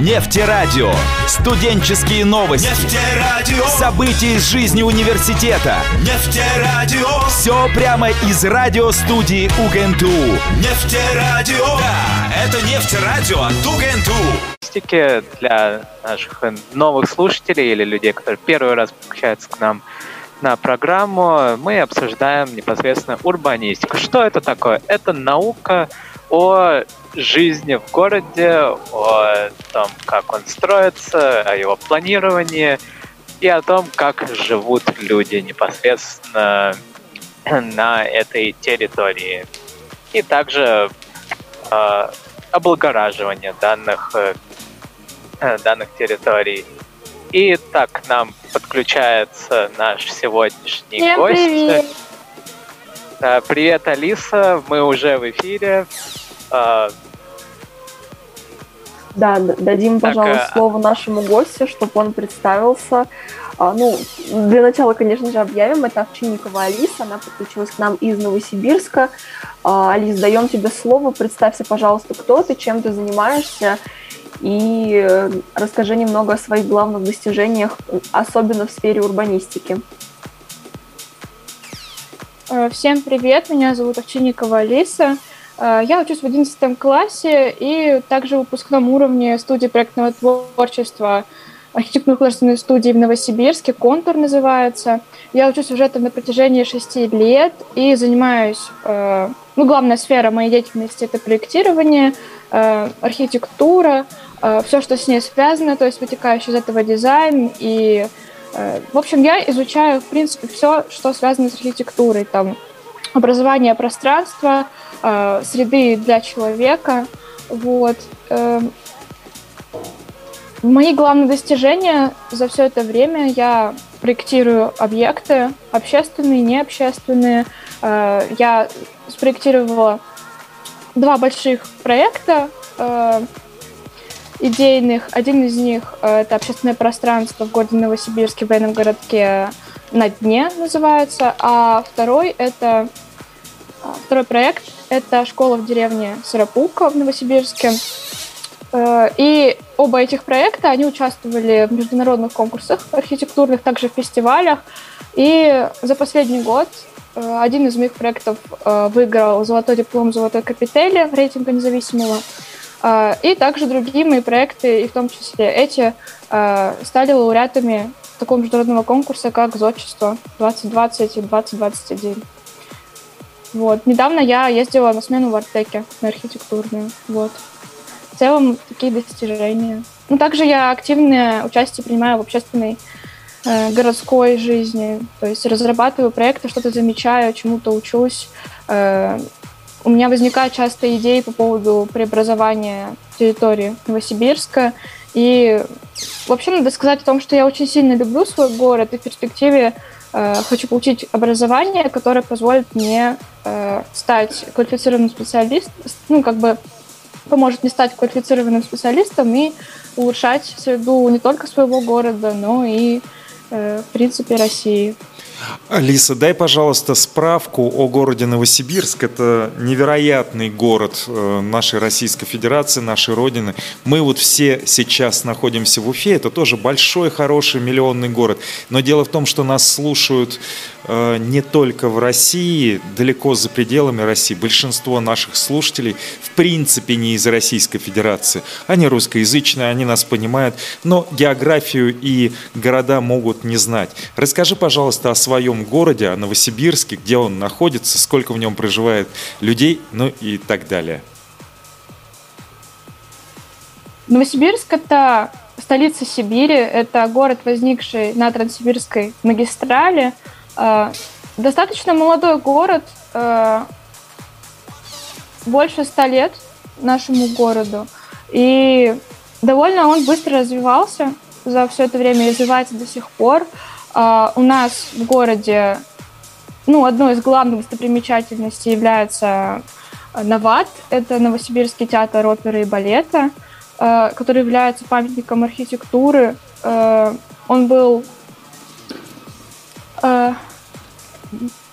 Нефтерадио. Студенческие новости. Нефтерадио. События из жизни университета. Нефтерадио. Все прямо из радиостудии УГНТУ. Нефтерадио. Да, это Нефтерадио от УГНТУ. для наших новых слушателей или людей, которые первый раз подключаются к нам на программу, мы обсуждаем непосредственно урбанистику. Что это такое? Это наука о жизни в городе, о том, как он строится, о его планировании и о том, как живут люди непосредственно на этой территории. И также э, облагораживание данных, э, данных территорий. И так к нам подключается наш сегодняшний Всем гость. привет! Привет, Алиса, мы уже в эфире. Э, Да, дадим, Так, пожалуй, а- слово нашему гостю, чтобы он представился. А, ну, для начала, конечно же, объявим. Это Овчинникова Алиса, она подключилась к нам из Новосибирска. А, Алис, даем тебе слово. Представься, пожалуйста, кто ты, чем ты занимаешься, и расскажи немного о своих главных достижениях, особенно в сфере урбанистики. Э, Всем привет, меня зовут Овчинникова Алиса. Э, Я учусь в 11 классе и также в выпускном уровне студии проектного творчества архитектурно-художественной студии в Новосибирске, «Контур» называется. Я учусь уже там на протяжении шести лет и занимаюсь... э, Ну, главная сфера моей деятельности — это проектирование, э, архитектура, все, что с ней связано, то есть вытекающий из этого дизайн и В общем, я изучаю, в принципе, все, что связано с архитектурой. Там образование пространства, э, среды для человека. Вот. Эм, Мои главные достижения за все это время я проектирую объекты, общественные, необщественные. Э, Я спроектировала два больших проекта э, идейных. Один из них э, это общественное пространство в городе Новосибирске, в военном городке на дне называется, а второй это а, второй проект это школа в деревне Сарапулка в Новосибирске. Э, И оба этих проекта, они участвовали в международных конкурсах архитектурных, также в фестивалях. И за последний год э, один из моих проектов э, выиграл золотой диплом золотой капители рейтинга независимого. И также другие мои проекты, и в том числе эти, стали лауреатами такого международного конкурса, как «Зодчество 2020» и «2021». Вот. Недавно я ездила на смену в Артеке, на архитектурную. Вот. В целом, такие достижения. Ну, также я активное участие принимаю в общественной э, городской жизни. То есть разрабатываю проекты, что-то замечаю, чему-то учусь. Э, у меня возникают часто идеи по поводу преобразования территории Новосибирска. И вообще надо сказать о том, что я очень сильно люблю свой город и в перспективе э, хочу получить образование, которое позволит мне э, стать квалифицированным специалистом, ну, как бы поможет мне стать квалифицированным специалистом и улучшать среду не только своего города, но и, э, в принципе, России. Алиса, дай, пожалуйста, справку о городе Новосибирск. Это невероятный город э, нашей Российской Федерации, нашей Родины. Мы вот все сейчас находимся в Уфе. Это тоже большой, хороший, миллионный город. Но дело в том, что нас слушают э, не только в России, далеко за пределами России. Большинство наших слушателей в принципе не из Российской Федерации. Они русскоязычные, они нас понимают, но географию и города могут не знать. Расскажи, пожалуйста, о своем городе, о Новосибирске, где он находится, сколько в нем проживает людей, ну и так далее. Новосибирск — это столица Сибири, это город, возникший на Транссибирской магистрали. Э, Достаточно молодой город, э, больше ста лет нашему городу. И довольно он быстро развивался за все это время, развивается до сих пор. Э, У нас в городе ну, одной из главных достопримечательностей является э, Нават. Это Новосибирский театр оперы и балета, э, который является памятником архитектуры. Э, Он был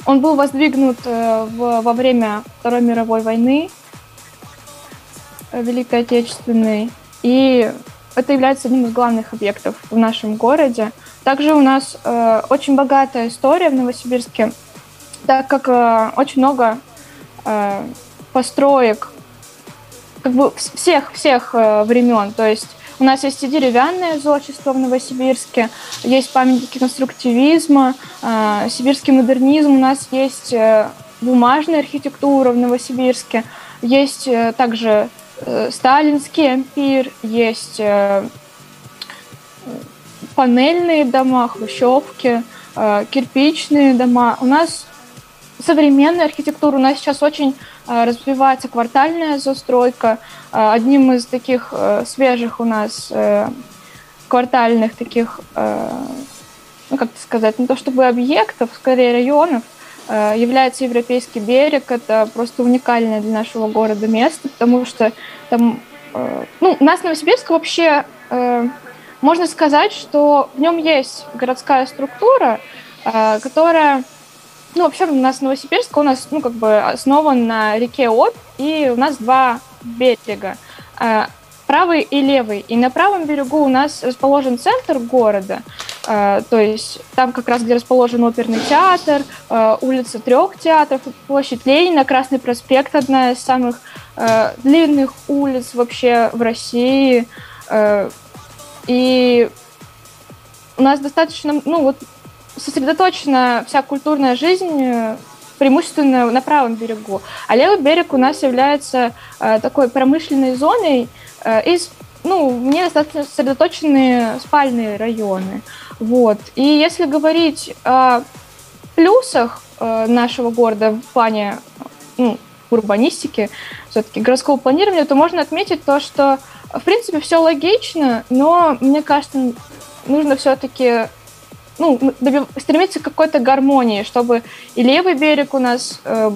он был воздвигнут во время Второй мировой войны, Великой Отечественной. И это является одним из главных объектов в нашем городе. Также у нас э, очень богатая история в Новосибирске, так как э, очень много э, построек как бы всех всех э, времен. То есть у нас есть и деревянное зодчество в Новосибирске, есть памятники конструктивизма, э, сибирский модернизм. У нас есть э, бумажная архитектура в Новосибирске, есть э, также э, сталинский ампир, есть э, панельные дома, хрущевки, э, кирпичные дома. У нас современная архитектура. У нас сейчас очень э, развивается квартальная застройка. Э, одним из таких свежих у нас квартальных таких, ну как сказать, не то чтобы объектов, скорее районов, является Европейский берег. Это просто уникальное для нашего города место, потому что там, ну, у нас Новосибирск вообще можно сказать, что в нем есть городская структура, э, которая, ну, вообще у нас Новосибирск, у нас, ну, как бы основан на реке Обь, и у нас два берега, э, правый и левый. И на правом берегу у нас расположен центр города, э, то есть там как раз, где расположен оперный театр, улица трех театров, площадь Ленина, Красный проспект, одна из самых длинных улиц вообще в России, и у нас достаточно, ну вот, сосредоточена вся культурная жизнь э, преимущественно на правом берегу. А левый берег у нас является э, такой промышленной зоной э, из ну, в ней достаточно сосредоточенные спальные районы. Вот. И если говорить о плюсах э, нашего города в плане ну, урбанистики, все-таки городского планирования, то можно отметить то, что в принципе, все логично, но мне кажется, нужно все-таки ну, стремиться к какой-то гармонии, чтобы и левый берег у нас э,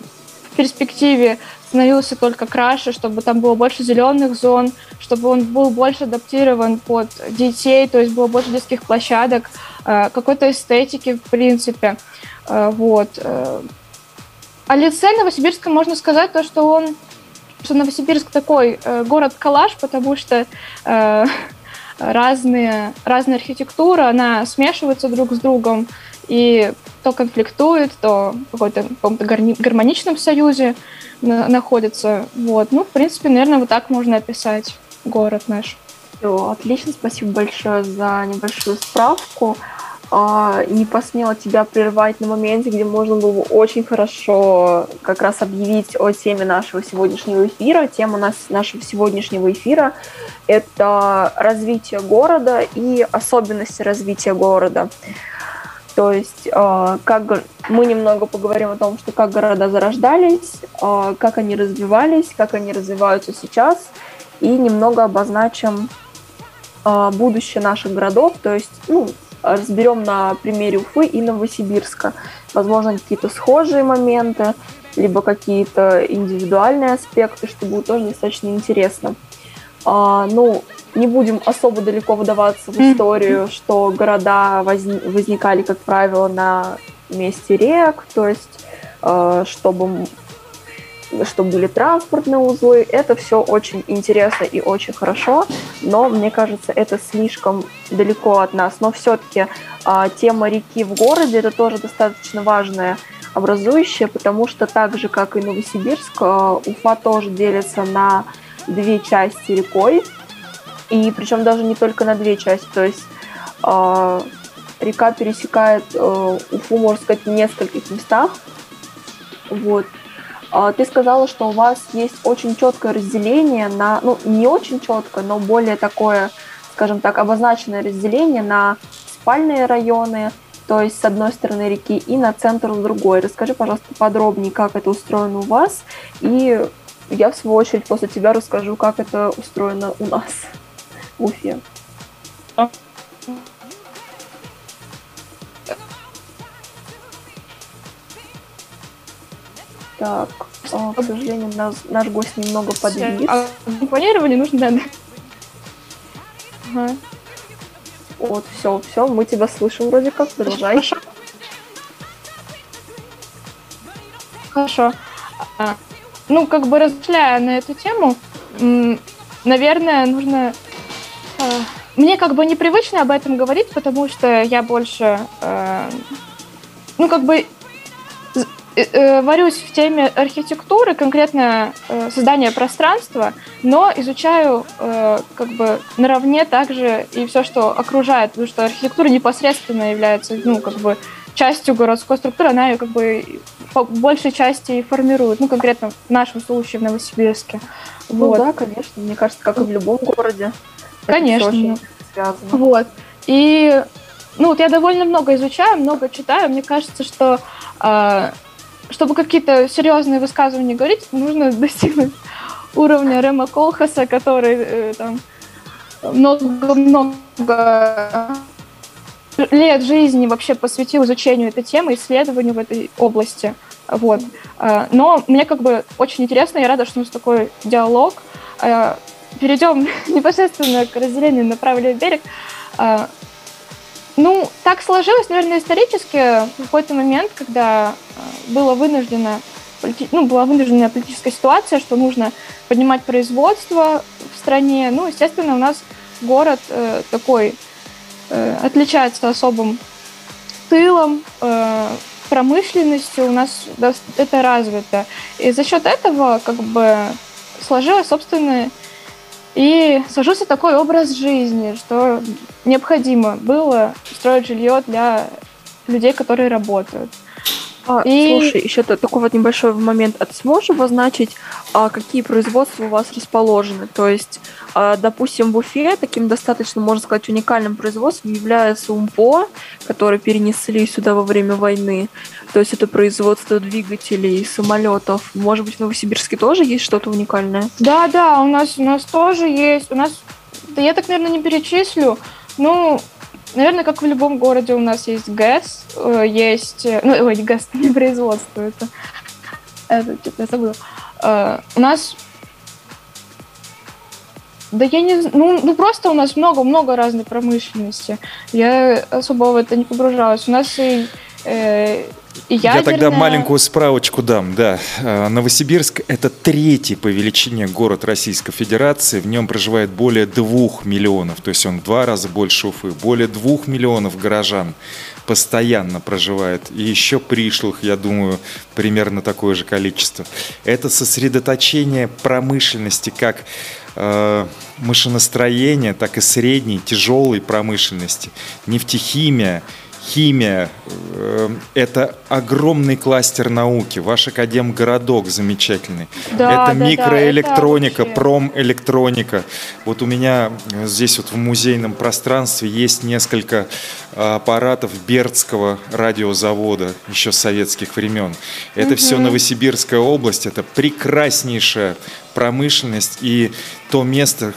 в перспективе становился только краше, чтобы там было больше зеленых зон, чтобы он был больше адаптирован под детей, то есть было больше детских площадок, э, какой-то эстетики, в принципе. Э, вот. Э. О лице Новосибирска можно сказать то, что он что Новосибирск такой э, город-калаш, потому что э, разные, разная архитектура, она смешивается друг с другом и то конфликтует, то в каком-то гармоничном союзе на, находится. Вот. Ну, в принципе, наверное, вот так можно описать город наш. Все, отлично, спасибо большое за небольшую справку. А, не посмела тебя прервать на моменте, где можно было бы очень хорошо как раз объявить о теме нашего сегодняшнего эфира. Тема нас, нашего сегодняшнего эфира – это развитие города и особенности развития города. То есть, а, как мы немного поговорим о том, что как города зарождались, а, как они развивались, как они развиваются сейчас, и немного обозначим будущее наших городов, то есть, ну, разберем на примере Уфы и Новосибирска. Возможно, какие-то схожие моменты, либо какие-то индивидуальные аспекты, что будет тоже достаточно интересно. А, ну, не будем особо далеко выдаваться в историю, что города возни- возникали, как правило, на месте рек, то есть э, чтобы чтобы были транспортные узлы. Это все очень интересно и очень хорошо, но мне кажется, это слишком далеко от нас. Но все-таки а, тема реки в городе это тоже достаточно важная образующая, потому что так же, как и Новосибирск, а, Уфа тоже делится на две части рекой, и причем даже не только на две части, то есть а, река пересекает а, Уфу, можно сказать, в нескольких местах. Вот. А, ты сказала, что у вас есть очень четкое разделение на, ну, не очень четкое, но более такое, скажем так, обозначенное разделение на спальные районы, то есть с одной стороны реки, и на центр с другой. Расскажи, пожалуйста, подробнее, как это устроено у вас, и я, в свою очередь, после тебя расскажу, как это устроено у нас в Уфе. Так, о, к сожалению, наш, наш гость немного подвис. А планирование нужно, да. Ага. Вот, все, все, мы тебя слышим вроде как, продолжай. Хорошо. А, ну, как бы размышляя на эту тему, наверное, нужно а, мне как бы непривычно об этом говорить, потому что я больше, ну, как бы варюсь в теме архитектуры, конкретно э, создания пространства, но изучаю э, как бы наравне также и все, что окружает, потому что архитектура непосредственно является, ну, как бы частью городской структуры, она ее как бы по большей части и формирует, ну, конкретно в нашем случае в Новосибирске. Ну вот. да, конечно, мне кажется, как и в любом городе. Конечно. Вот. И ну вот я довольно много изучаю, много читаю. Мне кажется, что э, чтобы какие-то серьезные высказывания говорить, нужно достигнуть уровня Рема Колхаса, который э, там много-много лет жизни вообще посвятил изучению этой темы, исследованию в этой области. Вот. А, но мне как бы очень интересно, я рада, что у нас такой диалог. А, перейдем непосредственно к разделению на правый берег. Ну, так сложилось, наверное, исторически в какой-то момент, когда было вынуждено, ну, была вынужденная политическая ситуация, что нужно поднимать производство в стране. Ну, естественно, у нас город э, такой э, отличается особым тылом, э, промышленностью у нас это развито. И за счет этого как бы сложилось, собственно, и сложился такой образ жизни, что необходимо было строить жилье для людей, которые работают. А, и... Слушай, еще такой вот небольшой момент. А ты сможешь обозначить, а, какие производства у вас расположены? То есть, а, допустим, в Уфе таким достаточно, можно сказать, уникальным производством является УМПО, который перенесли сюда во время войны. То есть это производство двигателей, самолетов. Может быть, в Новосибирске тоже есть что-то уникальное? Да, да, у нас, у нас тоже есть. У нас, да я так, наверное, не перечислю. Ну, Наверное, как в любом городе у нас есть ГЭС, э, есть... Э, ну, ой, ГЭС, не производство, это... Это, что-то я забыла. Uh, у нас... Да я не... Ну, ну просто у нас много-много разной промышленности. Я особо в это не погружалась. У нас и э, я тогда маленькую справочку дам. Да, э, Новосибирск – это третий по величине город Российской Федерации. В нем проживает более двух миллионов, то есть он в два раза больше Уфы. Более двух миллионов горожан постоянно проживает. И еще пришлых, я думаю, примерно такое же количество. Это сосредоточение промышленности как э, машиностроения, так и средней, тяжелой промышленности. Нефтехимия – химия э, – это огромный кластер науки. Ваш академгородок замечательный. Да, это да, микроэлектроника, да, это промэлектроника. Вот у меня здесь вот в музейном пространстве есть несколько аппаратов Бердского радиозавода еще с советских времен. Это угу. все Новосибирская область, это прекраснейшая промышленность и то место,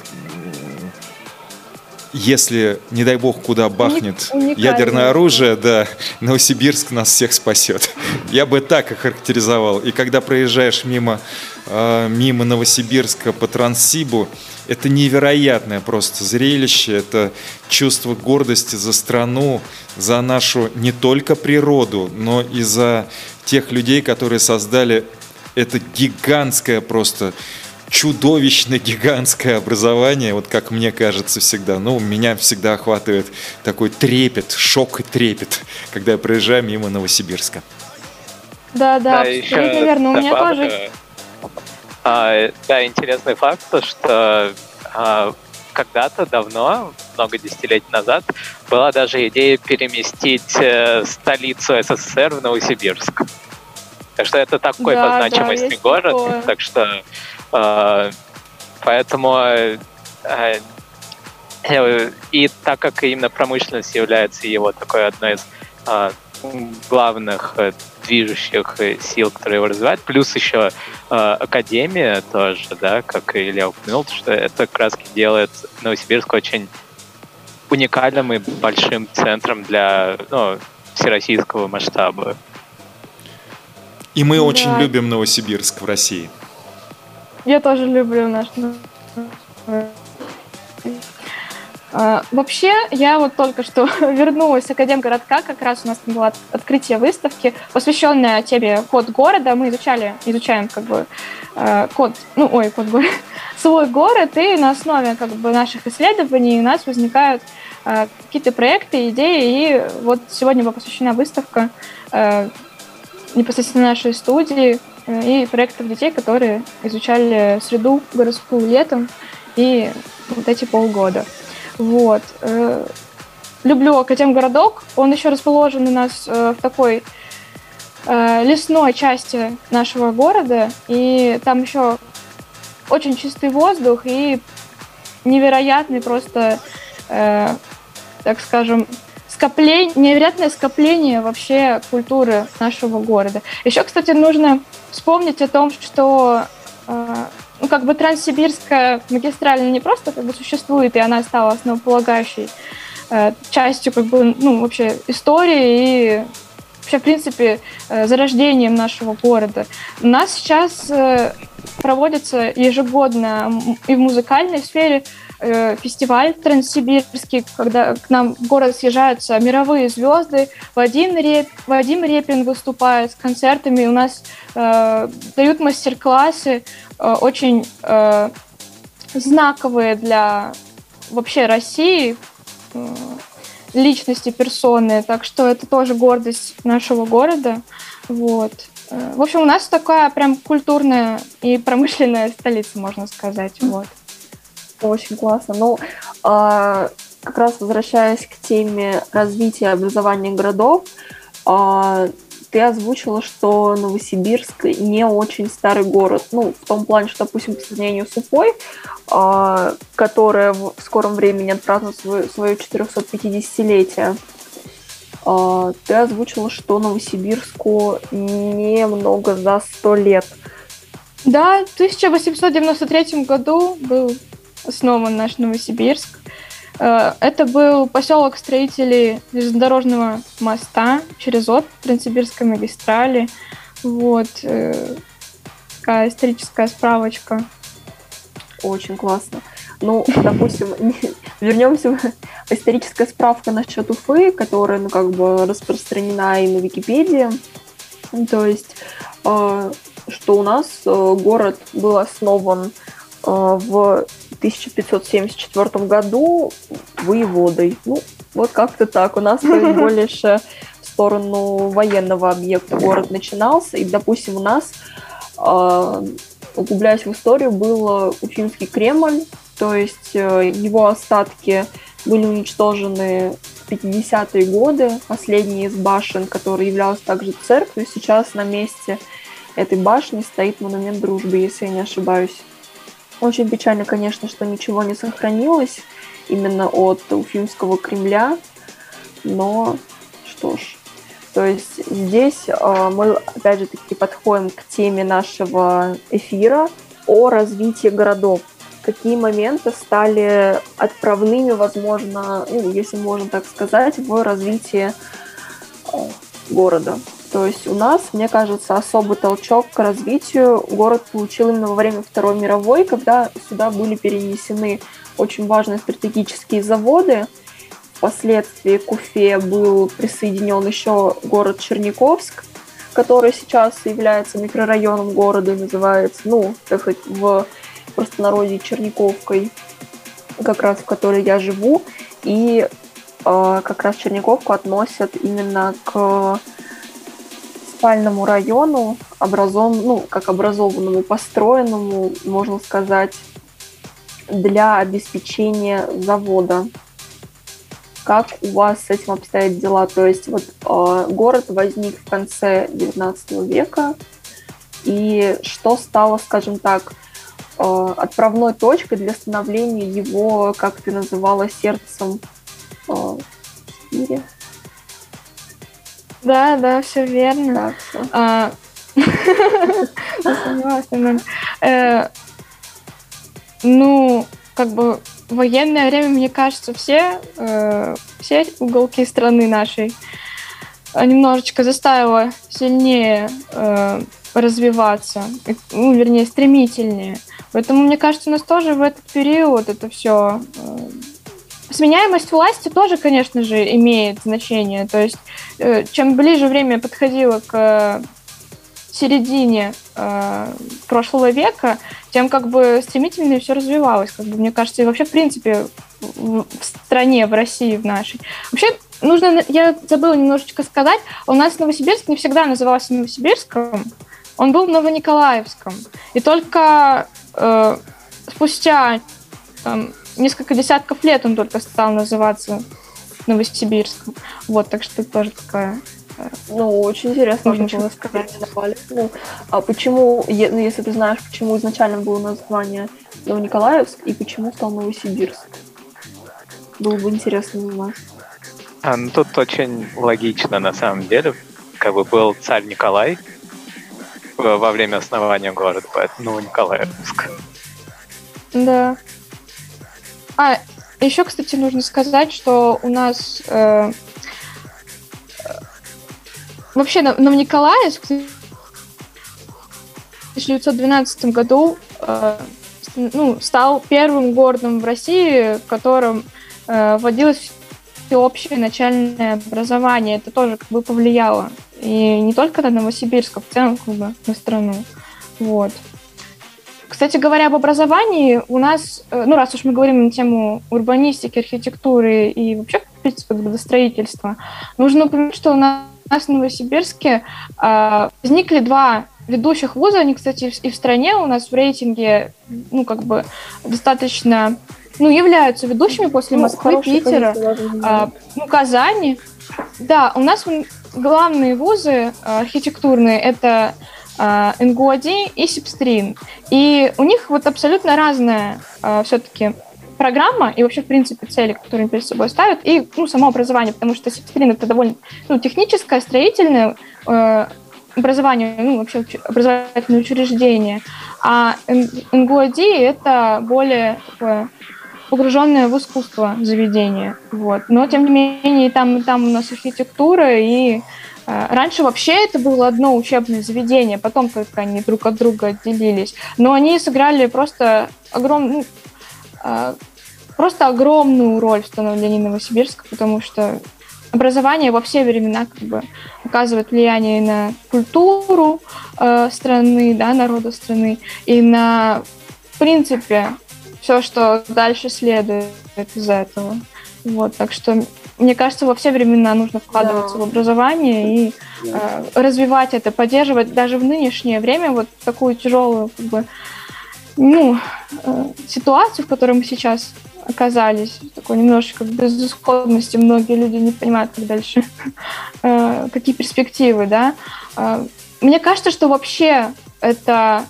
если, не дай бог, куда бахнет ядерное оружие, да, Новосибирск нас всех спасет. Я бы так охарактеризовал. И когда проезжаешь мимо, э, мимо Новосибирска по Транссибу, это невероятное просто зрелище, это чувство гордости за страну, за нашу не только природу, но и за тех людей, которые создали это гигантское просто чудовищно гигантское образование, вот как мне кажется всегда. Ну, меня всегда охватывает такой трепет, шок и трепет, когда я проезжаю мимо Новосибирска. Да, да, да еще наверное, у меня тоже... А, да, интересный факт, что а, когда-то давно, много десятилетий назад, была даже идея переместить э, столицу СССР в Новосибирск. Так что это такой да, по значимости да, город, такое. так что поэтому э, э, и так как именно промышленность является его такой одной из а, главных э, движущих сил, которые его развивают, плюс еще академия тоже, да, как Илья упомянул, что это как раз делает Новосибирск очень уникальным и большим центром для ну, всероссийского масштаба. И мы да. очень любим Новосибирск в России. Я тоже люблю наш... А, вообще, я вот только что вернулась с Академгородка, как раз у нас там было открытие выставки, посвященное теме код города. Мы изучали, изучаем как бы э, код, ну, ой, код города, свой город, и на основе как бы наших исследований у нас возникают э, какие-то проекты, идеи, и вот сегодня была посвящена выставка непосредственно нашей студии и проектов детей, которые изучали среду городскую летом и вот эти полгода. Вот. Э, люблю Академгородок. Он еще расположен у нас э, в такой э, лесной части нашего города, и там еще очень чистый воздух и невероятный просто, так скажем, скопление, невероятное скопление вообще культуры нашего города. Еще, кстати, нужно вспомнить о том, что ну, как бы Транссибирская магистраль не просто как бы существует, и она стала основополагающей э, частью как бы, ну, вообще истории и вообще, в принципе, э, зарождением нашего города. У нас сейчас э, проводится ежегодно и в музыкальной сфере э, фестиваль Транссибирский, когда к нам в город съезжаются мировые звезды. Вадим, Реп, Вадим Репин выступает с концертами. У нас э, дают мастер-классы э, очень э, знаковые для вообще России э, личности, персоны. Так что это тоже гордость нашего города. Вот. Э, в общем, у нас такая прям культурная и промышленная столица, можно сказать. Вот. Очень классно. Ну, а, как раз возвращаясь к теме развития образования городов, а, ты озвучила, что Новосибирск не очень старый город. Ну, в том плане, что, допустим, по сравнению с Уфой, а, которая в скором времени отпразднует свое, свое 450-летие, а, ты озвучила, что Новосибирску немного за 100 лет. Да, в 1893 году был основан наш Новосибирск. Э, это был поселок строителей железнодорожного моста через От, Транссибирской магистрали. Вот. Э, такая историческая справочка. Очень классно. Ну, допустим, вернемся историческая справка насчет Уфы, которая, ну, как бы распространена и на Википедии. То есть, э, что у нас город был основан в 1574 году воеводой. Ну, вот как-то так. У нас больше в сторону военного объекта город начинался. И, допустим, у нас, а, углубляясь в историю, был Уфимский Кремль, то есть э, его остатки были уничтожены в 50-е годы. Последний из башен, который являлся также церковью, сейчас на месте этой башни стоит монумент дружбы, если я не ошибаюсь. Очень печально, конечно, что ничего не сохранилось именно от Уфимского Кремля, но что ж. То есть здесь э, мы, опять же таки, подходим к теме нашего эфира о развитии городов. Какие моменты стали отправными, возможно, ну, если можно так сказать, в развитии э, города. То есть у нас, мне кажется, особый толчок к развитию город получил именно во время Второй мировой, когда сюда были перенесены очень важные стратегические заводы. Впоследствии к Уфе был присоединен еще город Черниковск, который сейчас является микрорайоном города и называется, ну, так сказать, в простонародье Черниковкой, как раз в которой я живу. И э, как раз Черниковку относят именно к спальному району, образом, ну, как образованному, построенному, можно сказать, для обеспечения завода. Как у вас с этим обстоят дела? То есть вот э, город возник в конце XIX века, и что стало, скажем так, э, отправной точкой для становления его, как ты называла, сердцем э, в мире? Да, да, все верно. Да, все. Э, ну, как бы в военное время, мне кажется, все, э, все уголки страны нашей немножечко заставило сильнее э, развиваться, ну, вернее, стремительнее. Поэтому, мне кажется, у нас тоже в этот период это все сменяемость власти тоже, конечно же, имеет значение. То есть, э, чем ближе время подходило к середине э, прошлого века, тем как бы стремительнее все развивалось, как бы, мне кажется, и вообще, в принципе, в, в стране, в России, в нашей. Вообще, нужно, я забыла немножечко сказать, у нас Новосибирск не всегда назывался Новосибирском, он был Новониколаевском. И только э, спустя там, несколько десятков лет он только стал называться Новосибирском. Вот, так что тоже такая э, ну, очень интересно можно было сказать. Ну, а почему, ну, если ты знаешь, почему изначально было название Новониколаевск и почему стал Новосибирск? Было бы интересно узнать. А, ну, тут очень логично, на самом деле. Как бы был царь Николай во время основания города, поэтому Николаевск. Да. А, еще, кстати, нужно сказать, что у нас э, вообще Новониколаевск в 1912 году э, ну, стал первым городом в России, в котором э, вводилось всеобщее начальное образование. Это тоже как бы повлияло. И не только на Новосибирск, а в целом как бы на страну. Вот. Кстати говоря, об образовании у нас, э, ну раз уж мы говорим на тему урбанистики, архитектуры и вообще, в принципе, градостроительства, нужно упомянуть, что у нас в Новосибирске э, возникли два ведущих вуза, они, кстати, и в стране у нас в рейтинге, ну, как бы, достаточно, ну, являются ведущими после ну, Москвы, Питера, э, ну, Казани. Да, у нас главные вузы э, архитектурные – это э, НГУАДИ и СИПСТРИН. И у них вот абсолютно разная э, все-таки программа и вообще, в принципе, цели, которые они перед собой ставят, и ну, само образование, потому что СИПСТРИН – это довольно ну, техническое, строительное образование, ну, вообще образовательное учреждение, а НГУАДИ – это более такое погруженное в искусство заведение. Вот. Но, тем не менее, там, там у нас архитектура, и э, раньше вообще это было одно учебное заведение, потом только они друг от друга отделились. Но они сыграли просто огромную, ну, э, просто огромную роль в становлении Новосибирска, потому что образование во все времена как бы оказывает влияние на культуру э, страны, да, народа страны, и на, в принципе, все, что дальше следует из этого. Вот, так что мне кажется, во все времена нужно вкладываться да. в образование и э, развивать это, поддерживать даже в нынешнее время вот такую тяжелую как бы, ну, э, ситуацию, в которой мы сейчас оказались, такой немножечко безысходности, многие люди не понимают, как дальше, э, какие перспективы, да. Э, мне кажется, что вообще это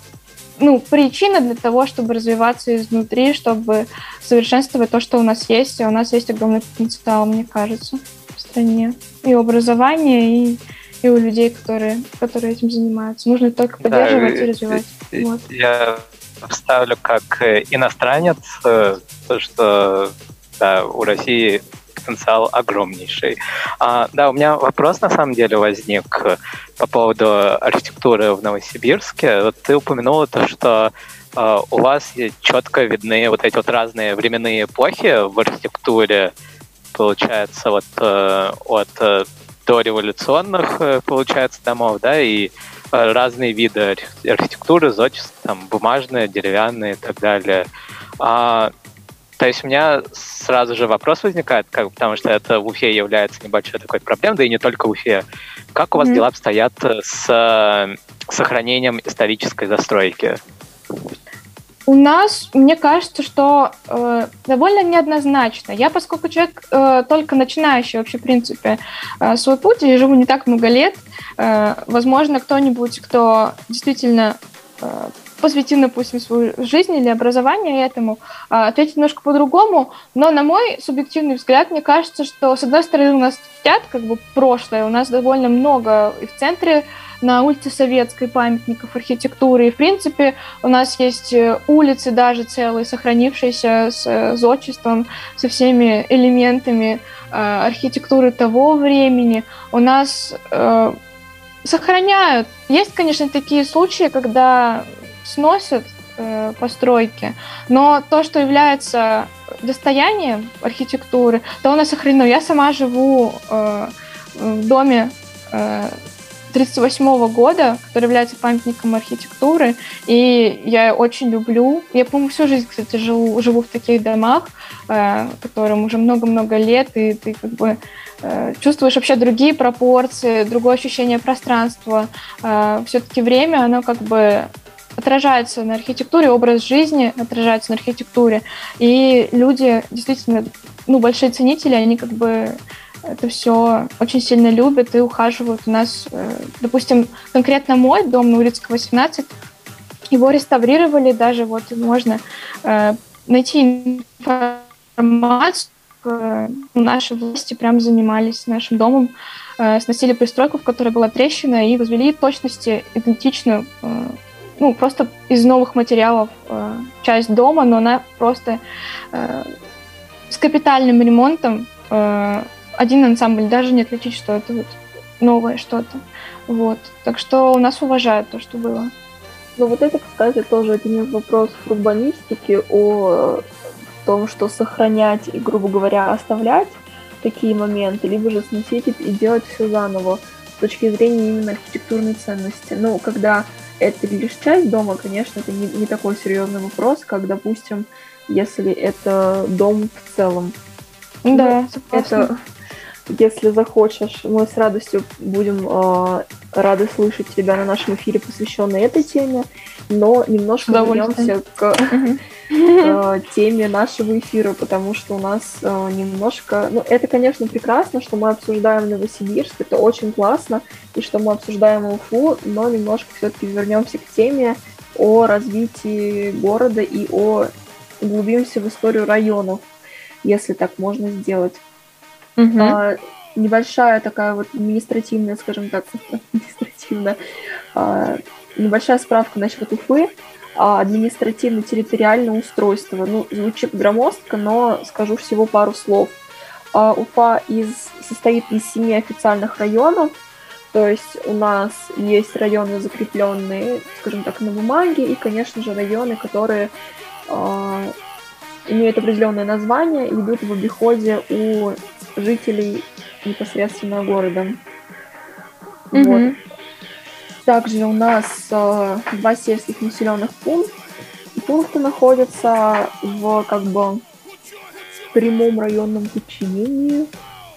ну, причина для того, чтобы развиваться изнутри, чтобы совершенствовать то, что у нас есть. И у нас есть огромный потенциал, мне кажется, в стране. И образование, и, и у людей, которые, которые этим занимаются. Нужно только поддерживать да, и развивать. Вот. Я вставлю как иностранец, э, то, что да, у России потенциал огромнейший. А, да, у меня вопрос на самом деле возник по поводу архитектуры в Новосибирске. Вот ты упомянула то, что э, у вас четко видны вот эти вот разные временные эпохи в архитектуре, получается, вот э, от э, дореволюционных, э, получается, домов, да, и э, разные виды архитектуры, зодчества, там, бумажные, деревянные и так далее. А, то есть у меня сразу же вопрос возникает, как, потому что это в Уфе является небольшой такой проблемой, да и не только в Уфе. Как у вас mm-hmm. дела обстоят с э, сохранением исторической застройки? У нас, мне кажется, что э, довольно неоднозначно. Я, поскольку человек э, только начинающий вообще, в принципе, э, свой путь, и живу не так много лет, э, возможно, кто-нибудь, кто действительно э, посвятил, допустим, свою жизнь или образование этому, а, ответить немножко по-другому. Но, на мой субъективный взгляд, мне кажется, что, с одной стороны, у нас чтят как бы прошлое, у нас довольно много и в центре на улице Советской памятников архитектуры. И, в принципе, у нас есть э, улицы даже целые, сохранившиеся с э, зодчеством, со всеми элементами э, архитектуры того времени. У нас сохраняют. Есть, конечно, такие случаи, когда сносят э, постройки. Но то, что является достоянием архитектуры, то нас сохранено. Я сама живу э, в доме э, 1938 года, который является памятником архитектуры, и я очень люблю. Я, по-моему, всю жизнь, кстати, живу, живу в таких домах, э, которым уже много-много лет, и ты как бы э, чувствуешь вообще другие пропорции, другое ощущение пространства. Э, все-таки время, оно как бы отражается на архитектуре, образ жизни отражается на архитектуре, и люди действительно, ну, большие ценители, они как бы это все очень сильно любят и ухаживают. У нас, э, допустим, конкретно мой дом на Урицкого 18, его реставрировали, даже вот можно э, найти информацию, э, наши власти прям занимались нашим домом, сносили пристройку, в которой была трещина, и возвели точности идентичную, ну, просто из новых материалов часть дома, но она просто с капитальным ремонтом один ансамбль, даже не отличить, что это вот новое что-то. Вот. Так что у нас уважают то, что было. Ну вот это, кстати, тоже один из вопросов урбанистики о том, что сохранять и, грубо говоря, оставлять такие моменты, либо же сносить и делать все заново с точки зрения именно архитектурной ценности. Ну, когда это лишь часть дома, конечно, это не, не такой серьезный вопрос, как, допустим, если это дом в целом. Да, ну, это если захочешь, мы с радостью будем э, рады слышать тебя на нашем эфире, посвященной этой теме, но немножко вернемся к э, теме нашего эфира, потому что у нас э, немножко... Ну, это, конечно, прекрасно, что мы обсуждаем Новосибирск, это очень классно, и что мы обсуждаем Уфу, но немножко все-таки вернемся к теме о развитии города и о углубимся в историю районов, если так можно сделать. Угу. А, небольшая такая вот административная, скажем так, административная, а, небольшая справка насчет Уфы. А, административно-территориальное устройство. Ну, звучит громоздко, но скажу всего пару слов. А, Уфа из, состоит из семи официальных районов, то есть у нас есть районы, закрепленные, скажем так, на бумаге, и, конечно же, районы, которые э, имеют определенное название и идут в обиходе у жителей непосредственно города. Mm-hmm. Вот. Также у нас э, два сельских населенных пункта. Пункты находятся в как бы прямом районном подчинении,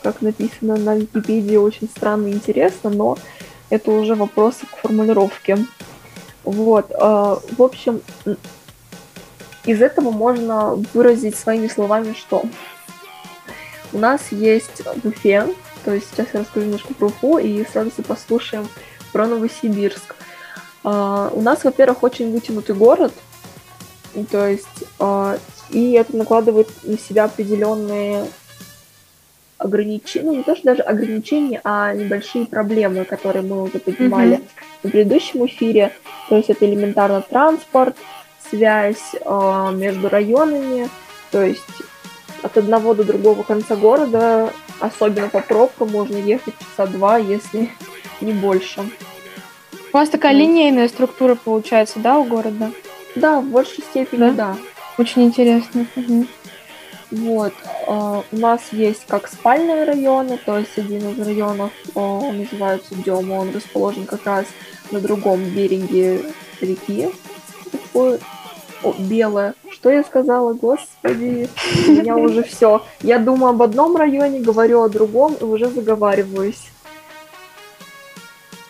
как написано на Википедии, очень странно и интересно, но это уже вопросы к формулировке. Вот, э, в общем, из этого можно выразить своими словами, что у нас есть Уфе, то есть сейчас я расскажу немножко про Уфу и сразу послушаем про Новосибирск. Uh, у нас, во-первых, очень вытянутый город, то есть uh, и это накладывает на себя определенные ограничения, ну не то что даже ограничения, а небольшие проблемы, которые мы уже поднимали mm-hmm. в предыдущем эфире. То есть это элементарно транспорт, связь э, между районами, то есть от одного до другого конца города, особенно по пробкам, можно ехать часа два, если не больше. У вас такая линейная структура получается, да, у города? Да, в большей степени, да. да. Очень интересно. Угу. Вот. Э, у нас есть как спальные районы, то есть один из районов э, называется Дема, он расположен как раз на другом береге реки, о, белая. Что я сказала? Господи, у меня уже все. Я думаю об одном районе, говорю о другом и уже заговариваюсь.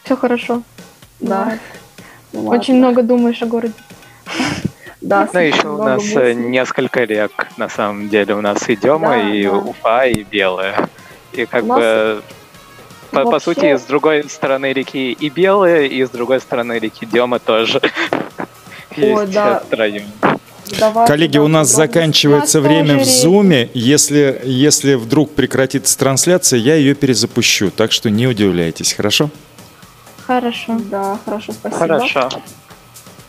Все хорошо. Да. Ну, Очень много думаешь о городе. Да, ну, еще у нас мыслей. несколько рек, на самом деле. У нас и Дема, да, и да. Уфа, и Белая. И как бы по, Вообще... по сути, с другой стороны реки и Белая, и с другой стороны реки Дема тоже. Ой, да. Давай, Коллеги, у нас заканчивается время в зуме. Если, если вдруг прекратится трансляция, я ее перезапущу. Так что не удивляйтесь, хорошо? Хорошо. Да, хорошо, спасибо. Хорошо.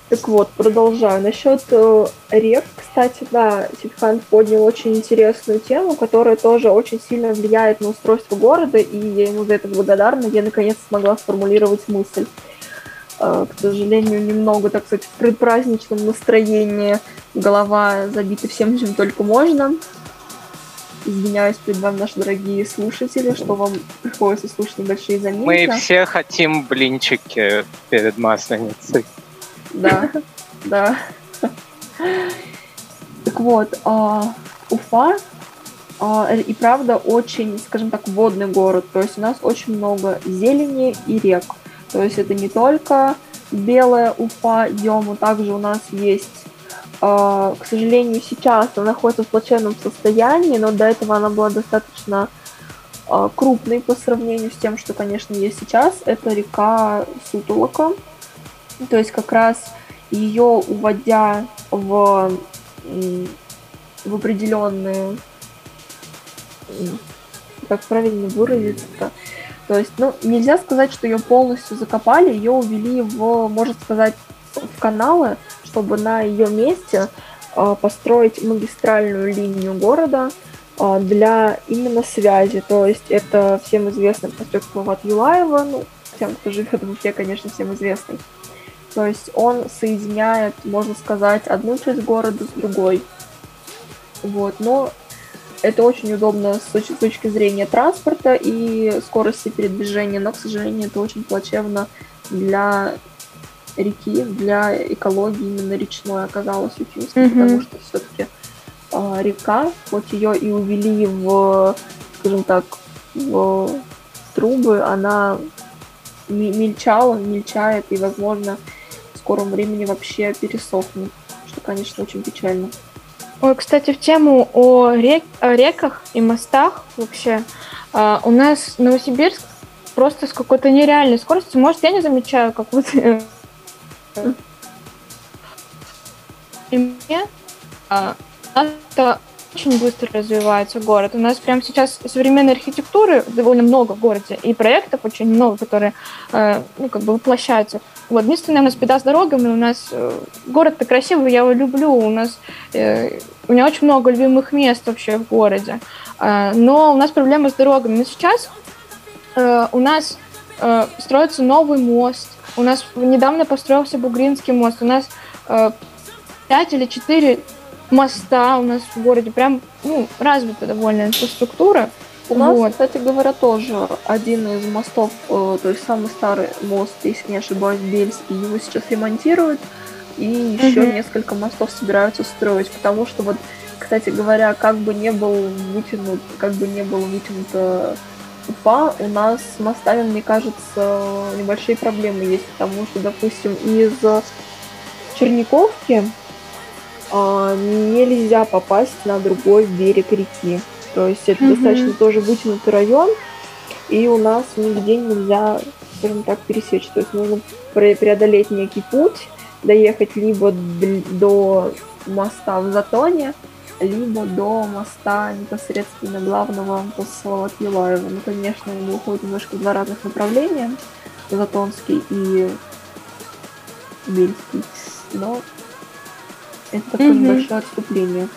Так вот, продолжаю. Насчет э, рек, кстати, да, Сидхан поднял очень интересную тему, которая тоже очень сильно влияет на устройство города, и я ему за это благодарна. Я наконец смогла сформулировать мысль. Э, к сожалению, немного, так сказать, в предпраздничном настроении. Голова забита всем, чем только можно. Извиняюсь перед вами, наши дорогие слушатели, что вам приходится слушать небольшие заминки. Мы все хотим блинчики перед Масленицей. Да, да. Так вот, а, Уфа а, и правда очень, скажем так, водный город. То есть у нас очень много зелени и рек. То есть это не только белая Уфа, Йому, также у нас есть, к сожалению, сейчас она находится в плачевном состоянии, но до этого она была достаточно э, крупной по сравнению с тем, что, конечно, есть сейчас. Это река Сутулока. То есть как раз ее уводя в, в определенные как правильно выразиться-то, то есть, ну, нельзя сказать, что ее полностью закопали, ее увели в, можно сказать, в каналы, чтобы на ее месте э, построить магистральную линию города э, для именно связи. То есть это всем известный проспект Мават Юлаева, ну, тем, кто живет в Уфе, конечно, всем известный. То есть он соединяет, можно сказать, одну часть города с другой. Вот, но это очень удобно с точки зрения транспорта и скорости передвижения, но, к сожалению, это очень плачевно для реки, для экологии именно речной оказалось Уфимской, mm-hmm. потому что все-таки э, а, река, хоть ее и увели в, скажем так, в трубы, она мельчала, мельчает и, возможно, в скором времени вообще пересохнет, что, конечно, очень печально. Ой, кстати, в тему о, рек, о реках и мостах вообще. Uh, у нас Новосибирск просто с какой-то нереальной скоростью. Может, я не замечаю, как вот... Мне uh, это очень быстро развивается город. У нас прямо сейчас современной архитектуры довольно много в городе, и проектов очень много, которые э, ну, как бы воплощаются. Вот, единственное, у нас беда с дорогами, у нас э, город-то красивый, я его люблю, у нас э, у меня очень много любимых мест вообще в городе, но у нас проблема с дорогами. Но сейчас у нас строится новый мост, у нас недавно построился Бугринский мост, у нас э, 5 или 4 моста у нас в городе, прям ну, развита довольно инфраструктура. У нас, вот. кстати говоря, тоже один из мостов, э, то есть самый старый мост, если не ошибаюсь, Бельский, его сейчас ремонтируют, и еще угу. несколько мостов собираются строить, потому что вот, кстати говоря, как бы не был вытянут, как бы не был вытянута Уфа, у нас с мостами, мне кажется, небольшие проблемы есть, потому что, допустим, из Черниковки э, нельзя попасть на другой берег реки. То есть это mm-hmm. достаточно тоже вытянутый район, и у нас нигде нельзя, скажем так, пересечь. То есть нужно преодолеть некий путь, доехать либо до моста в Затоне, либо до моста непосредственно главного после Юлаева. Ну, конечно, мы уходим немножко в два разных направления, Затонский и Бельский, но это такое mm-hmm. небольшое отступление.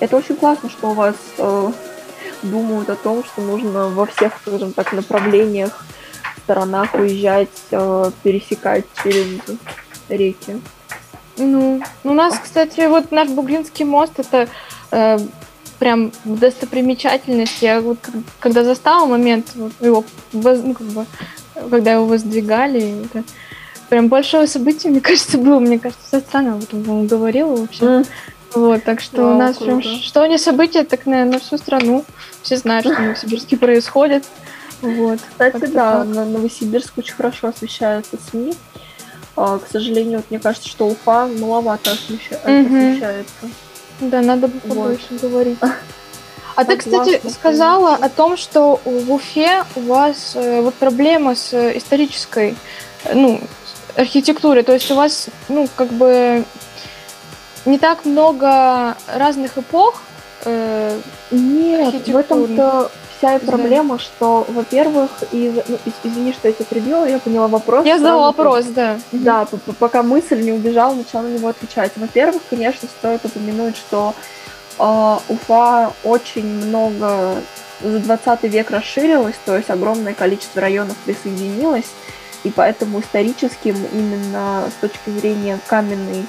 Это очень классно, что у вас э, думают о том, что нужно во всех, скажем так, направлениях, сторонах уезжать, э, пересекать через реки. Ну, у нас, кстати, вот наш Бугринский мост это э, прям достопримечательность. Я вот когда застала момент вот, его, ну, как бы, когда его воздвигали, это прям большое событие, мне кажется, было. Мне кажется, вся страна об этом говорила вообще. Mm. Вот, так что Вау, у нас круто. прям что не событие, так на, на всю страну. Все знают, что в Новосибирске происходит. Вот. Кстати, да, на Новосибирск очень хорошо освещается СМИ. А, к сожалению, вот, мне кажется, что Уфа маловато освеща... угу. освещается. Да, надо побольше вот. говорить. А ты, кстати, сказала о том, что в Уфе у вас э, вот проблема с исторической, ну, архитектурой. То есть у вас, ну, как бы не так много разных эпох. Э, Нет, в этом-то вся и проблема, да. что, во-первых, из, ну, извини, что я тебя прибила, я поняла вопрос. Я задала вопрос, да. Да, пока мысль не убежала, начала на него отвечать. Во-первых, конечно, стоит упомянуть, что э, Уфа очень много за 20 век расширилась, то есть огромное количество районов присоединилось, и поэтому историческим именно с точки зрения каменной,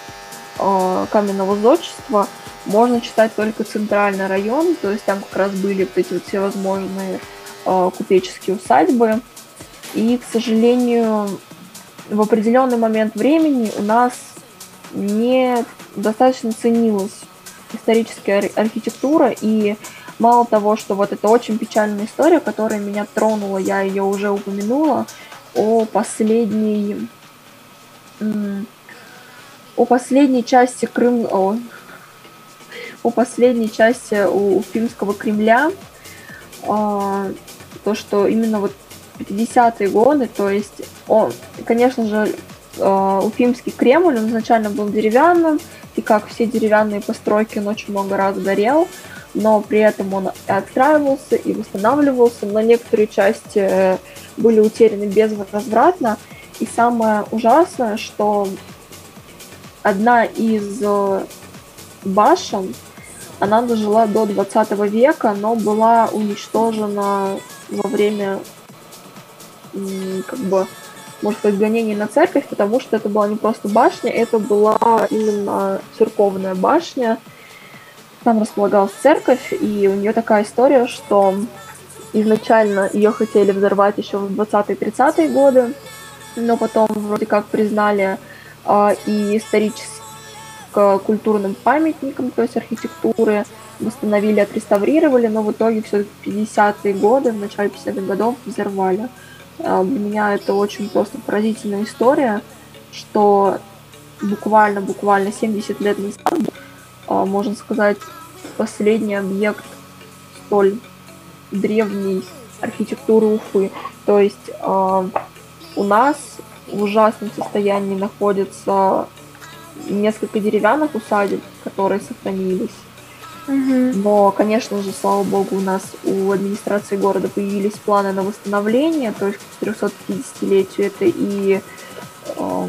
э, каменного зодчества можно читать только центральный район, то есть там как раз были вот эти вот всевозможные э, купеческие усадьбы. И, к сожалению, в определенный момент времени у нас не достаточно ценилась историческая архитектура, и мало того, что вот это очень печальная история, которая меня тронула, я ее уже упомянула, о последней о последней части Крым, о, о последней части у, у Финского Кремля, а, то, что именно вот 50-е годы, то есть, он, конечно же, а, Уфимский Кремль, он изначально был деревянным, и как все деревянные постройки, он очень много раз горел, но при этом он и отстраивался, и восстанавливался, но некоторые части э, были утеряны безвозвратно. И самое ужасное, что одна из э, башен, она дожила до 20 века, но была уничтожена во время как бы можно сказать, гонений на церковь, потому что это была не просто башня, это была именно церковная башня. Там располагалась церковь, и у нее такая история, что изначально ее хотели взорвать еще в 20-30-е годы, но потом вроде как признали э, и историческо-культурным памятником, то есть архитектуры, восстановили, отреставрировали, но в итоге все 50-е годы, в начале 50-х годов взорвали. А, для меня это очень просто поразительная история, что буквально-буквально 70 лет назад, а, можно сказать, последний объект столь древней архитектуры Уфы. То есть а, у нас в ужасном состоянии находится несколько деревянных усадеб, которые сохранились. Но, конечно же, слава богу, у нас у администрации города появились планы на восстановление, то есть к 350-летию это и э,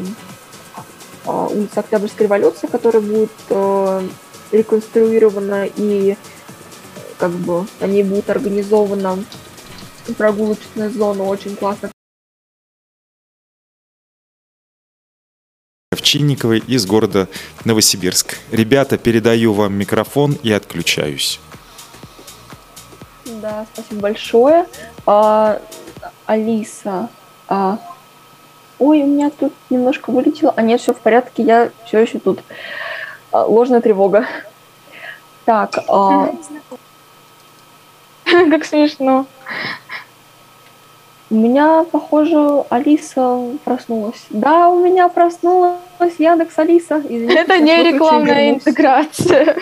э, улица Октябрьской революции, которая будет э, реконструирована, и как бы на ней будет организована прогулочная зона, очень классно Овчинниковой из города Новосибирск. Ребята, передаю вам микрофон и отключаюсь. Да, спасибо большое. А, Алиса, а, ой, у меня тут немножко вылетело. А нет, все в порядке, я все еще тут. А, ложная тревога. Так. А... Как смешно. У меня, похоже, Алиса проснулась. Да, у меня проснулась Яндекс Алиса. Извините, Это не рекламная интеграция.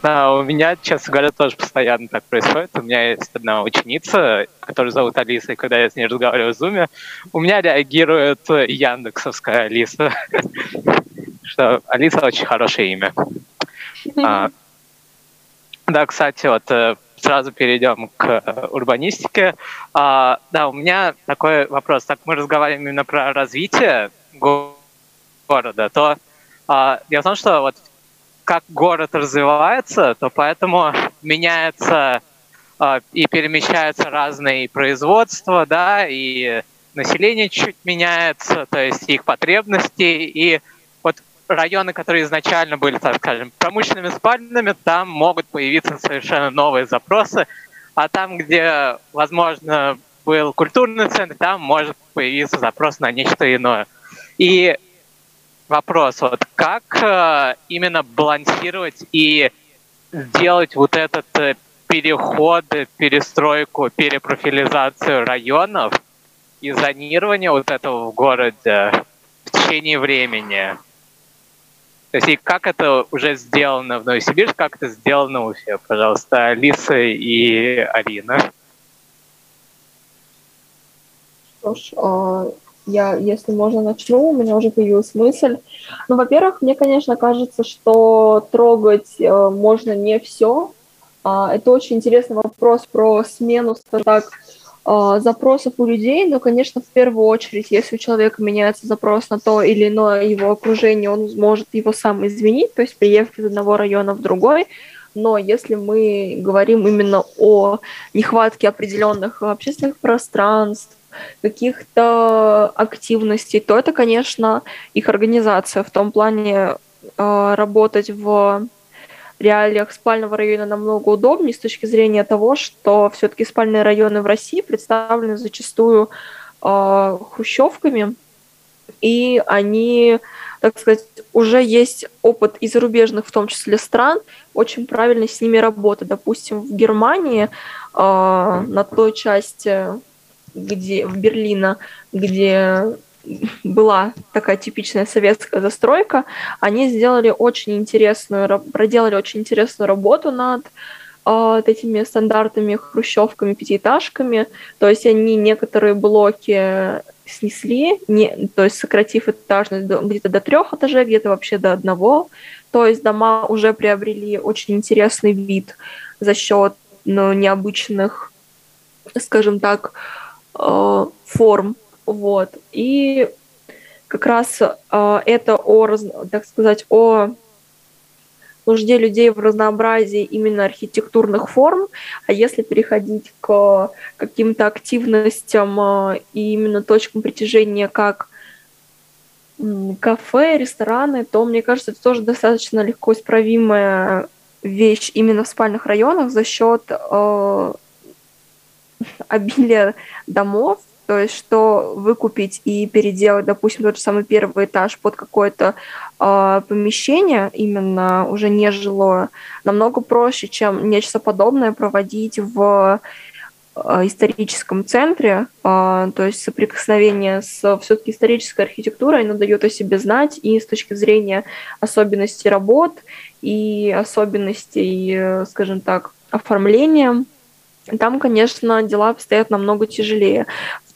Да, у меня, честно говоря, тоже постоянно так происходит. У меня есть одна ученица, которую зовут Алиса, и когда я с ней разговариваю в Зуме, у меня реагирует Яндексовская Алиса. Что Алиса очень хорошее имя. А, да, кстати, вот э, сразу перейдем к э, урбанистике. А, да, у меня такой вопрос. Так мы разговариваем именно про развитие города, то а, в том, что вот как город развивается, то поэтому меняется а, и перемещаются разные производства, да, и население чуть меняется, то есть их потребности, и районы, которые изначально были, так скажем, промышленными спальными, там могут появиться совершенно новые запросы, а там, где, возможно, был культурный центр, там может появиться запрос на нечто иное. И вопрос, вот как э, именно балансировать и сделать вот этот э, переход, перестройку, перепрофилизацию районов и зонирование вот этого в городе в течение времени. То есть и как это уже сделано в Новосибирске, как это сделано в Уфе? Пожалуйста, Алиса и Арина. Что ж, а, я, если можно, начну. У меня уже появилась мысль. Ну, во-первых, мне, конечно, кажется, что трогать э, можно не все. А, это очень интересный вопрос про смену, так, запросов у людей, но, конечно, в первую очередь, если у человека меняется запрос на то или иное его окружение, он может его сам изменить, то есть приехать из одного района в другой, но если мы говорим именно о нехватке определенных общественных пространств, каких-то активностей, то это, конечно, их организация. В том плане э, работать в реалиях спального района намного удобнее с точки зрения того, что все-таки спальные районы в России представлены зачастую э, хрущевками, и они, так сказать, уже есть опыт из зарубежных, в том числе стран, очень правильно с ними работать. Допустим, в Германии э, на той части, где в Берлина, где была такая типичная советская застройка, они сделали очень интересную, проделали очень интересную работу над э, этими стандартными хрущевками, пятиэтажками. То есть они некоторые блоки снесли, не, то есть сократив этажность где-то до трех этажей, где-то вообще до одного. То есть дома уже приобрели очень интересный вид за счет ну, необычных, скажем так, э, форм вот. И как раз э, это о, так сказать, о нужде людей в разнообразии именно архитектурных форм, а если переходить к каким-то активностям э, и именно точкам притяжения, как кафе, рестораны, то, мне кажется, это тоже достаточно легко исправимая вещь именно в спальных районах за счет э, обилия домов, то есть, что выкупить и переделать, допустим, тот же самый первый этаж под какое-то э, помещение, именно уже не жилое, намного проще, чем нечто подобное проводить в э, историческом центре, э, то есть соприкосновение с все-таки исторической архитектурой, оно дает о себе знать и с точки зрения особенностей работ и особенностей, скажем так, оформления. Там, конечно, дела обстоят намного тяжелее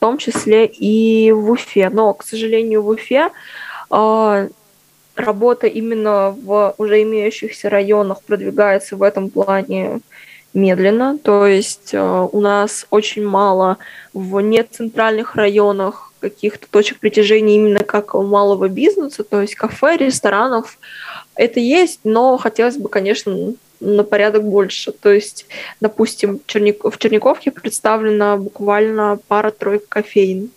том числе и в Уфе. Но, к сожалению, в Уфе э, работа именно в уже имеющихся районах продвигается в этом плане медленно. То есть э, у нас очень мало в нецентральных районах каких-то точек притяжения именно как у малого бизнеса, то есть кафе, ресторанов. Это есть, но хотелось бы, конечно, на порядок больше. То есть, допустим, в Черниковке представлена буквально пара-тройка кофеин.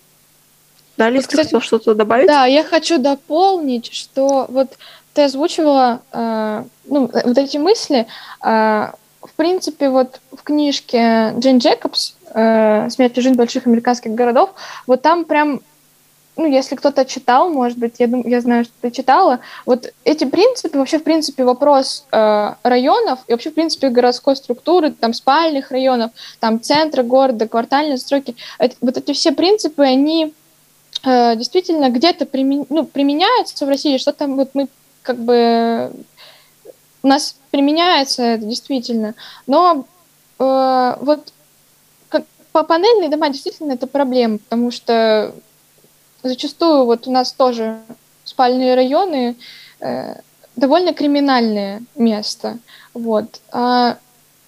Да, Лиз, вот, кстати, что-то добавить? Да, я хочу дополнить, что вот ты озвучивала э, ну, вот эти мысли. Э, в принципе, вот в книжке Джейн Джекобс э, «Смерть и жизнь больших американских городов», вот там прям ну, если кто-то читал, может быть, я, думаю, я знаю, что ты читала, вот эти принципы, вообще, в принципе, вопрос э, районов и вообще, в принципе, городской структуры, там, спальных районов, там, центра города, квартальной застройки, это, вот эти все принципы, они э, действительно где-то примен, ну, применяются в России, что там вот мы как бы... У нас применяется это действительно, но э, вот как, панельные дома действительно это проблема, потому что зачастую вот у нас тоже спальные районы э, довольно криминальное место. Вот. А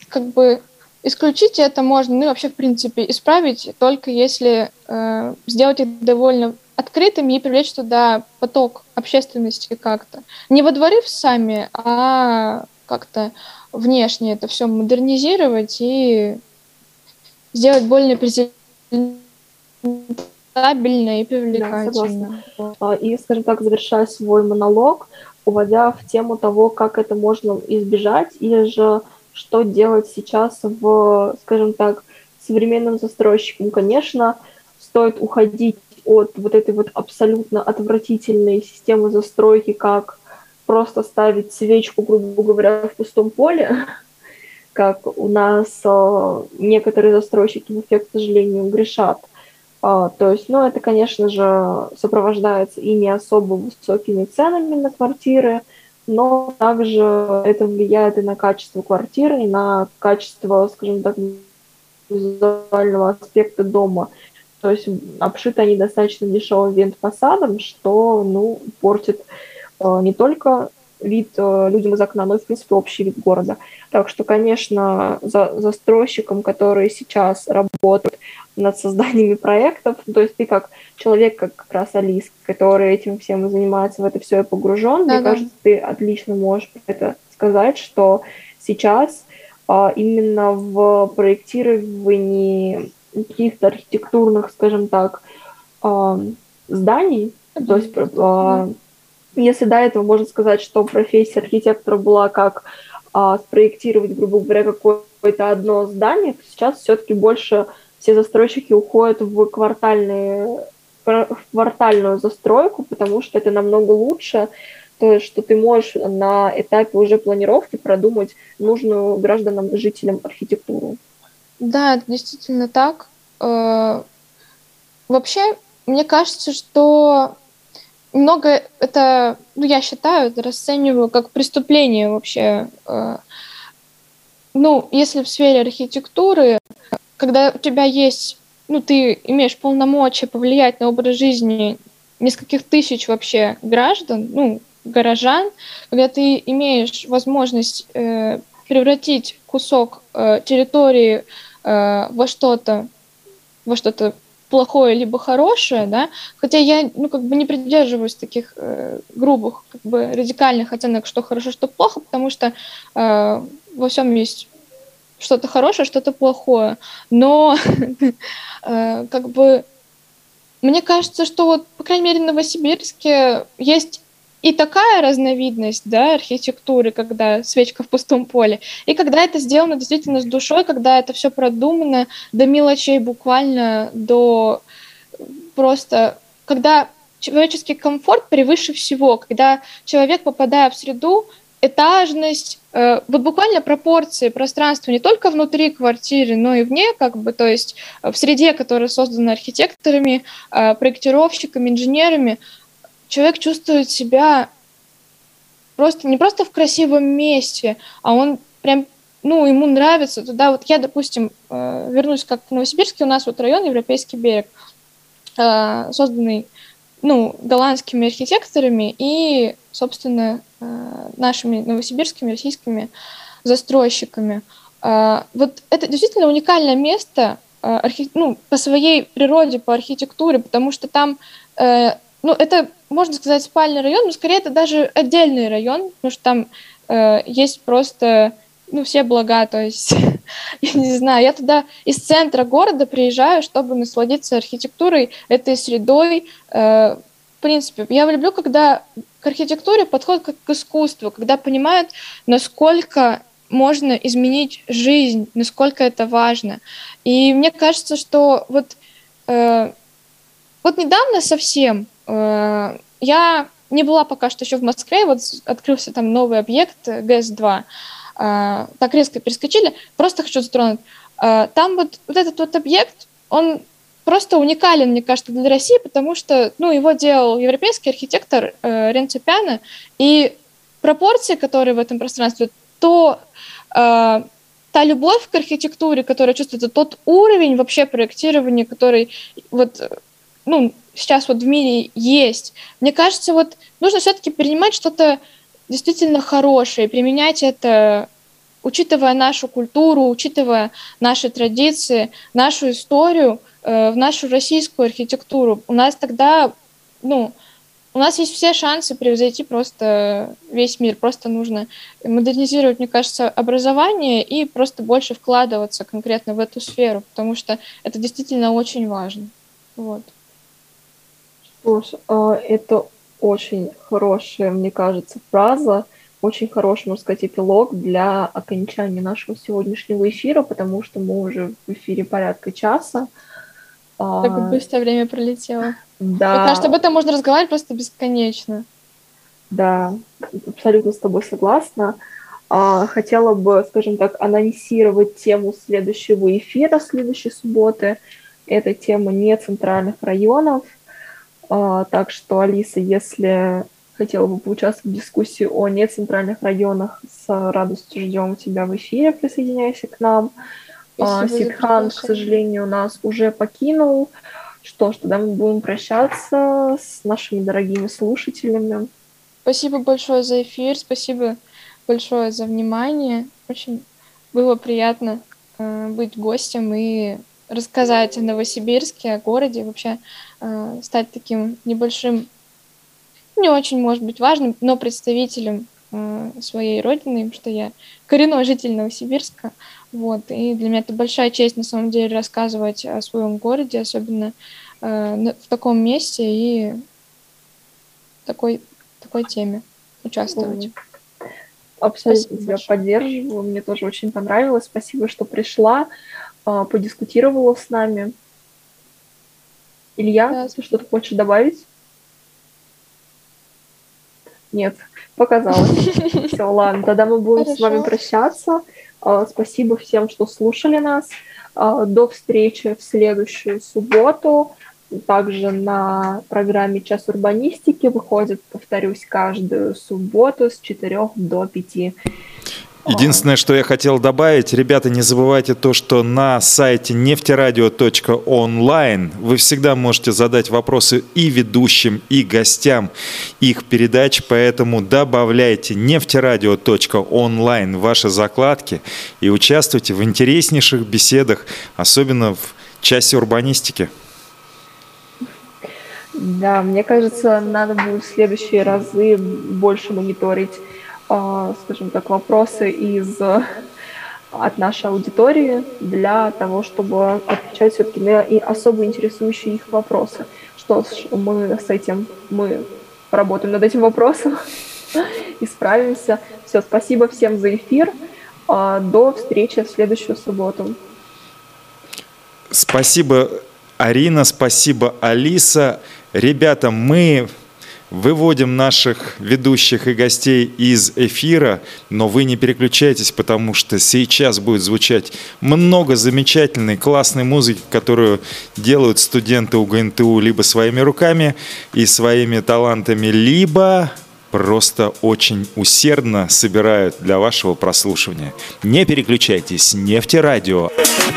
как бы исключить это можно, ну и вообще, в принципе, исправить только если э, сделать их довольно открытыми и привлечь туда поток общественности как-то. Не водворив сами, а как-то внешне это все модернизировать и сделать более презентабельным стабильно и привлекательно. Да, и, скажем так, завершая свой монолог, уводя в тему того, как это можно избежать, или же что делать сейчас в, скажем так, современным застройщикам. Конечно, стоит уходить от вот этой вот абсолютно отвратительной системы застройки, как просто ставить свечку, грубо говоря, в пустом поле, как у нас э, некоторые застройщики в эффект, к сожалению, грешат – а, то есть, ну, это, конечно же, сопровождается и не особо высокими ценами на квартиры, но также это влияет и на качество квартиры, и на качество, скажем так, визуального аспекта дома. То есть обшиты они достаточно дешевым вент-фасадом, что ну, портит э, не только вид э, людям из окна, но и, в принципе, общий вид города. Так что, конечно, за застройщикам, которые сейчас работают над созданиями проектов. То есть ты как человек, как как раз Алис, который этим всем занимается, в это все погружен, да, мне да. кажется, ты отлично можешь это сказать, что сейчас а, именно в проектировании каких-то архитектурных, скажем так, э, зданий. То есть, э, если до этого можно сказать, что профессия архитектора была как э, спроектировать, грубо говоря, какое-то одно здание, то сейчас все-таки больше все застройщики уходят в квартальные в квартальную застройку, потому что это намного лучше, то есть, что ты можешь на этапе уже планировки продумать нужную гражданам, жителям архитектуру. Да, это действительно так. Э, вообще, мне кажется, что много это, ну, я считаю, это расцениваю как преступление вообще. Э, ну, если в сфере архитектуры, когда у тебя есть, ну, ты имеешь полномочия повлиять на образ жизни нескольких тысяч вообще граждан, ну, горожан, когда ты имеешь возможность э, превратить кусок э, территории э, во что-то, во что-то плохое либо хорошее, да, хотя я, ну, как бы не придерживаюсь таких э, грубых, как бы радикальных оценок, что хорошо, что плохо, потому что э, во всем есть что-то хорошее, что-то плохое, но э, как бы мне кажется, что вот, по крайней мере, в Новосибирске есть и такая разновидность да, архитектуры, когда свечка в пустом поле, и когда это сделано действительно с душой, когда это все продумано до мелочей, буквально до просто, когда человеческий комфорт превыше всего, когда человек, попадая в среду, этажность, э, вот буквально пропорции пространства не только внутри квартиры, но и вне, как бы, то есть в среде, которая создана архитекторами, э, проектировщиками, инженерами, человек чувствует себя просто не просто в красивом месте, а он прям, ну, ему нравится туда. Вот я, допустим, э, вернусь как в Новосибирске, у нас вот район Европейский берег, э, созданный, ну, голландскими архитекторами и, собственно, э, нашими новосибирскими, российскими застройщиками. Вот это действительно уникальное место, ну, по своей природе, по архитектуре, потому что там ну, это, можно сказать, спальный район, но скорее это даже отдельный район, потому что там э, есть просто, ну, все блага, то есть, я не знаю, я туда из центра города приезжаю, чтобы насладиться архитектурой, этой средой, э, в принципе, я люблю, когда к архитектуре подходят как к искусству, когда понимают, насколько можно изменить жизнь, насколько это важно. И мне кажется, что вот, э, вот недавно совсем я не была пока что еще в Москве, вот открылся там новый объект ГЭС-2. Э, так резко перескочили. Просто хочу затронуть. Э, там вот, вот этот вот объект, он просто уникален, мне кажется, для России, потому что ну, его делал европейский архитектор э, Ренцо Пиано, и пропорции, которые в этом пространстве, то э, та любовь к архитектуре, которая чувствуется, тот уровень вообще проектирования, который вот, ну, сейчас вот в мире есть. Мне кажется, вот нужно все-таки принимать что-то действительно хорошее, применять это, учитывая нашу культуру, учитывая наши традиции, нашу историю, э, в нашу российскую архитектуру. У нас тогда, ну, у нас есть все шансы превзойти просто весь мир. Просто нужно модернизировать, мне кажется, образование и просто больше вкладываться конкретно в эту сферу, потому что это действительно очень важно. Вот. Что ж, а, это очень хорошая, мне кажется, фраза, очень хороший, можно сказать, эпилог для окончания нашего сегодняшнего эфира, потому что мы уже в эфире порядка часа. А, так быстро время пролетело. Да. Мне кажется, об этом можно разговаривать просто бесконечно. Да, абсолютно с тобой согласна. А, хотела бы, скажем так, анонсировать тему следующего эфира, следующей субботы. Это тема не центральных районов, а, так что, Алиса, если хотела бы поучаствовать в дискуссии о нецентральных районах, с радостью ждем тебя в эфире, присоединяйся к нам. А, Сидхан, к сожалению, нас уже покинул. Что ж, тогда мы будем прощаться с нашими дорогими слушателями. Спасибо большое за эфир, спасибо большое за внимание. Очень было приятно э, быть гостем и рассказать о Новосибирске, о городе, вообще э, стать таким небольшим, не очень, может быть, важным, но представителем э, своей родины, что я коренной житель Новосибирска. Вот, и для меня это большая честь, на самом деле, рассказывать о своем городе, особенно э, в таком месте и такой, такой теме участвовать. Абсолютно Спасибо тебя большое. поддерживаю. Мне тоже очень понравилось. Спасибо, что пришла, э, подискутировала с нами. Илья, да, ты что-то хочешь добавить? Нет, показалось. Все, ладно, тогда мы будем Хорошо. с вами прощаться. А, спасибо всем, что слушали нас. А, до встречи в следующую субботу. Также на программе «Час урбанистики» выходит, повторюсь, каждую субботу с 4 до 5 Единственное, что я хотел добавить, ребята, не забывайте то, что на сайте нефтерадио.онлайн вы всегда можете задать вопросы и ведущим, и гостям их передач, поэтому добавляйте нефтерадио.онлайн в ваши закладки и участвуйте в интереснейших беседах, особенно в части урбанистики. Да, мне кажется, надо будет в следующие разы больше мониторить скажем так, вопросы из от нашей аудитории для того, чтобы отвечать все-таки на и особо интересующие их вопросы. Что ж, мы с этим, мы работаем над этим вопросом и справимся. Все, спасибо всем за эфир. А, до встречи в следующую субботу. Спасибо, Арина, спасибо, Алиса. Ребята, мы Выводим наших ведущих и гостей из эфира, но вы не переключайтесь, потому что сейчас будет звучать много замечательной, классной музыки, которую делают студенты УГНТУ либо своими руками и своими талантами, либо просто очень усердно собирают для вашего прослушивания. Не переключайтесь, нефтерадио. радио.